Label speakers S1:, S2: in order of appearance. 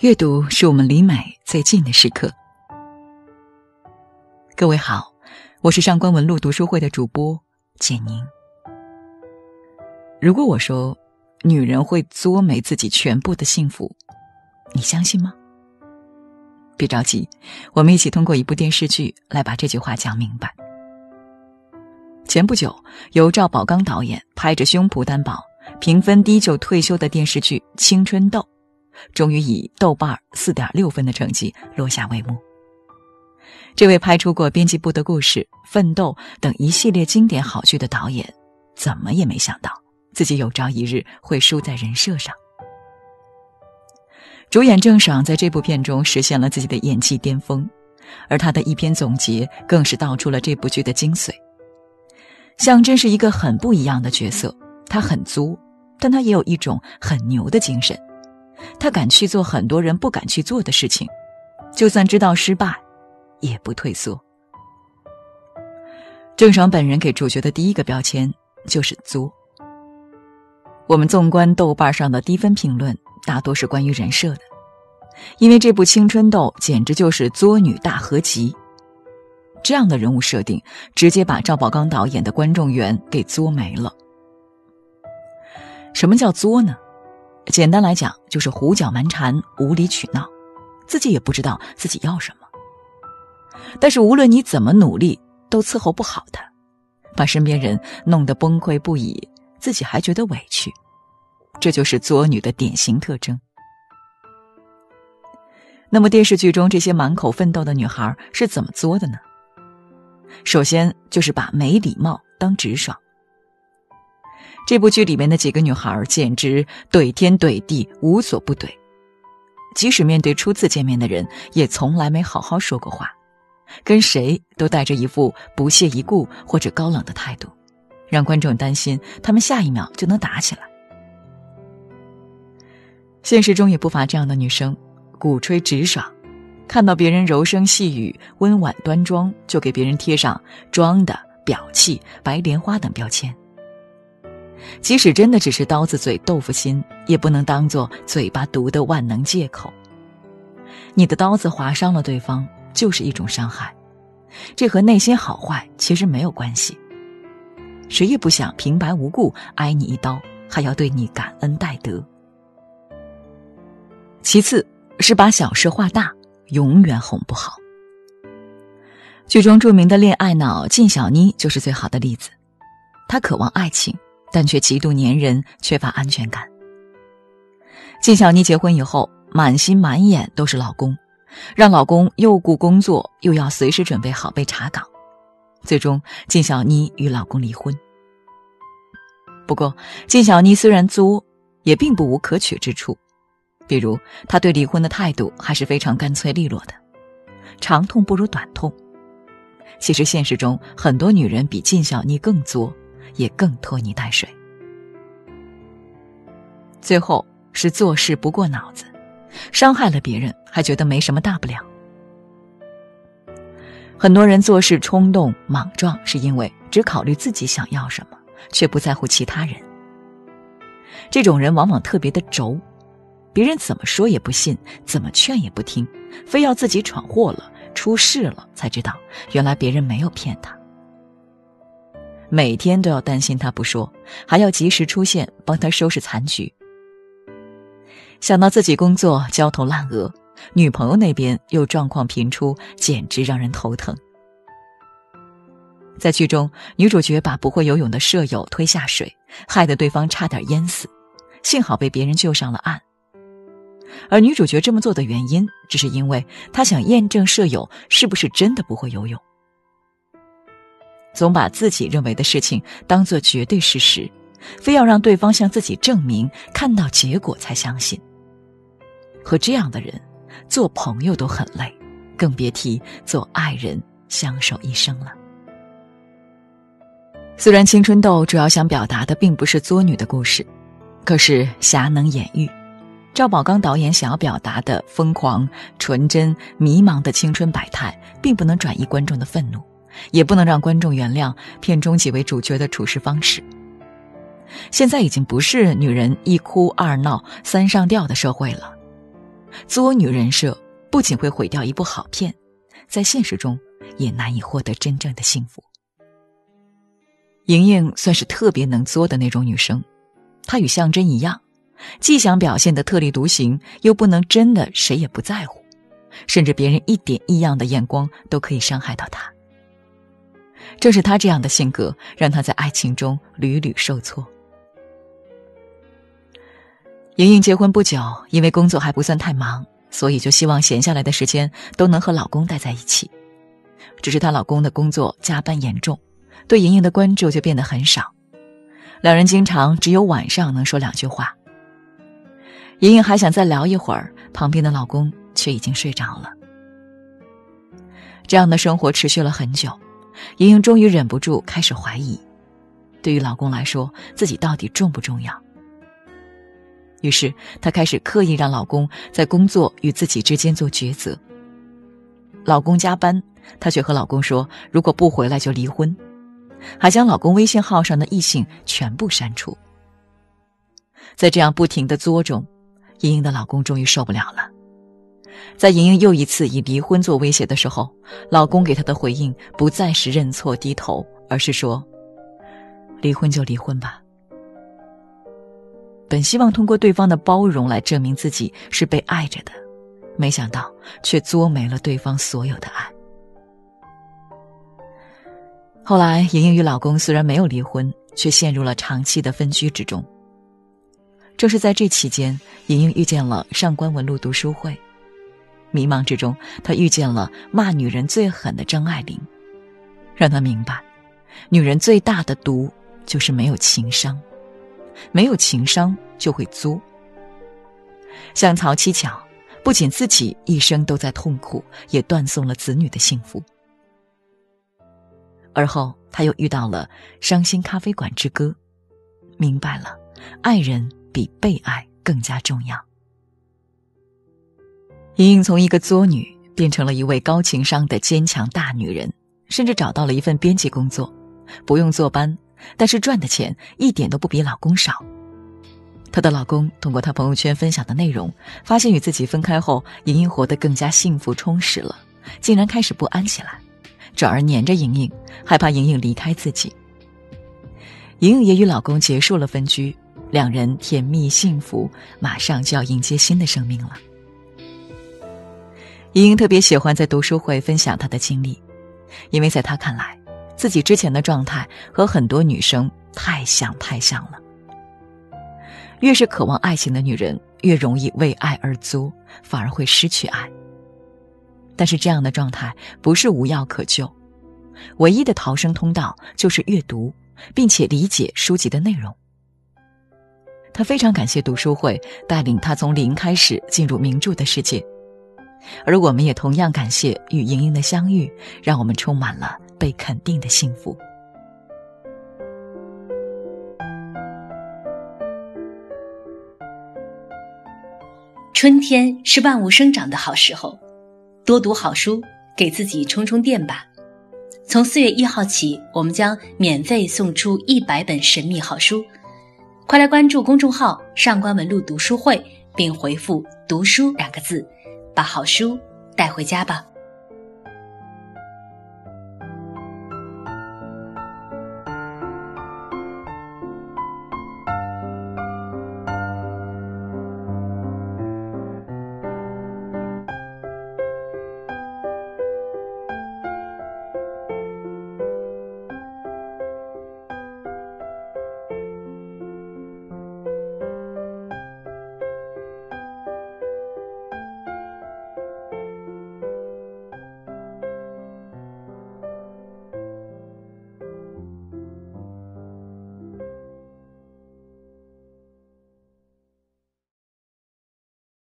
S1: 阅读是我们离美最近的时刻。各位好，我是上官文露读书会的主播简宁。如果我说女人会作没自己全部的幸福，你相信吗？别着急，我们一起通过一部电视剧来把这句话讲明白。前不久，由赵宝刚导演拍着胸脯担保、评分低就退休的电视剧《青春痘》。终于以豆瓣四点六分的成绩落下帷幕。这位拍出过《编辑部的故事》《奋斗》等一系列经典好剧的导演，怎么也没想到自己有朝一日会输在人设上。主演郑爽在这部片中实现了自己的演技巅峰，而他的一篇总结更是道出了这部剧的精髓。向真是一个很不一样的角色，他很作，但他也有一种很牛的精神。他敢去做很多人不敢去做的事情，就算知道失败，也不退缩。郑爽本人给主角的第一个标签就是“作”。我们纵观豆瓣上的低分评论，大多是关于人设的，因为这部《青春痘》简直就是作女大合集。这样的人物设定，直接把赵宝刚导演的观众缘给作没了。什么叫作呢？简单来讲，就是胡搅蛮缠、无理取闹，自己也不知道自己要什么。但是无论你怎么努力，都伺候不好他，把身边人弄得崩溃不已，自己还觉得委屈。这就是作女的典型特征。那么电视剧中这些满口奋斗的女孩是怎么作的呢？首先就是把没礼貌当直爽。这部剧里面的几个女孩简直怼天怼地，无所不怼。即使面对初次见面的人，也从来没好好说过话，跟谁都带着一副不屑一顾或者高冷的态度，让观众担心他们下一秒就能打起来。现实中也不乏这样的女生，鼓吹直爽，看到别人柔声细语、温婉端庄，就给别人贴上装的、表气、白莲花等标签。即使真的只是刀子嘴豆腐心，也不能当做嘴巴毒的万能借口。你的刀子划伤了对方，就是一种伤害，这和内心好坏其实没有关系。谁也不想平白无故挨你一刀，还要对你感恩戴德。其次是把小事化大，永远哄不好。剧中著名的恋爱脑靳小妮就是最好的例子，她渴望爱情。但却极度粘人，缺乏安全感。靳小妮结婚以后，满心满眼都是老公，让老公又顾工作，又要随时准备好被查岗。最终，靳小妮与老公离婚。不过，靳小妮虽然作，也并不无可取之处，比如她对离婚的态度还是非常干脆利落的，长痛不如短痛。其实，现实中很多女人比靳小妮更作。也更拖泥带水。最后是做事不过脑子，伤害了别人还觉得没什么大不了。很多人做事冲动莽撞，是因为只考虑自己想要什么，却不在乎其他人。这种人往往特别的轴，别人怎么说也不信，怎么劝也不听，非要自己闯祸了、出事了才知道，原来别人没有骗他。每天都要担心他不说，还要及时出现帮他收拾残局。想到自己工作焦头烂额，女朋友那边又状况频出，简直让人头疼。在剧中，女主角把不会游泳的舍友推下水，害得对方差点淹死，幸好被别人救上了岸。而女主角这么做的原因，只是因为她想验证舍友是不是真的不会游泳。总把自己认为的事情当做绝对事实，非要让对方向自己证明，看到结果才相信。和这样的人做朋友都很累，更别提做爱人相守一生了。虽然《青春痘》主要想表达的并不是作女的故事，可是侠能掩喻，赵宝刚导演想要表达的疯狂、纯真、迷茫的青春百态，并不能转移观众的愤怒。也不能让观众原谅片中几位主角的处事方式。现在已经不是女人一哭二闹三上吊的社会了，作女人设不仅会毁掉一部好片，在现实中也难以获得真正的幸福。莹莹算是特别能作的那种女生，她与向真一样，既想表现的特立独行，又不能真的谁也不在乎，甚至别人一点异样的眼光都可以伤害到她。正是她这样的性格，让她在爱情中屡屡受挫。莹莹结婚不久，因为工作还不算太忙，所以就希望闲下来的时间都能和老公待在一起。只是她老公的工作加班严重。对莹莹的关注就变得很少，两人经常只有晚上能说两句话。莹莹还想再聊一会儿，旁边的老公却已经睡着了。这样的生活持续了很久，莹莹终于忍不住开始怀疑，对于老公来说，自己到底重不重要？于是她开始刻意让老公在工作与自己之间做抉择。老公加班，她却和老公说，如果不回来就离婚。还将老公微信号上的异性全部删除。在这样不停的作中，莹莹的老公终于受不了了。在莹莹又一次以离婚做威胁的时候，老公给她的回应不再是认错低头，而是说：“离婚就离婚吧。”本希望通过对方的包容来证明自己是被爱着的，没想到却作没了对方所有的爱。后来，莹莹与老公虽然没有离婚，却陷入了长期的分居之中。正是在这期间，莹莹遇见了上官文露读书会，迷茫之中，他遇见了骂女人最狠的张爱玲，让他明白，女人最大的毒就是没有情商，没有情商就会作。像曹七巧，不仅自己一生都在痛苦，也断送了子女的幸福。而后，他又遇到了《伤心咖啡馆之歌》，明白了，爱人比被爱更加重要。莹莹从一个作女变成了一位高情商的坚强大女人，甚至找到了一份编辑工作，不用坐班，但是赚的钱一点都不比老公少。她的老公通过她朋友圈分享的内容，发现与自己分开后，莹莹活得更加幸福充实了，竟然开始不安起来。转而黏着莹莹，害怕莹莹离开自己。莹莹也与老公结束了分居，两人甜蜜幸福，马上就要迎接新的生命了。莹莹特别喜欢在读书会分享她的经历，因为在她看来，自己之前的状态和很多女生太像太像了。越是渴望爱情的女人，越容易为爱而作，反而会失去爱。但是这样的状态不是无药可救，唯一的逃生通道就是阅读，并且理解书籍的内容。他非常感谢读书会带领他从零开始进入名著的世界，而我们也同样感谢与莹莹的相遇，让我们充满了被肯定的幸福。
S2: 春天是万物生长的好时候。多读好书，给自己充充电吧。从四月一号起，我们将免费送出一百本神秘好书，快来关注公众号“上官文露读书会”，并回复“读书”两个字，把好书带回家吧。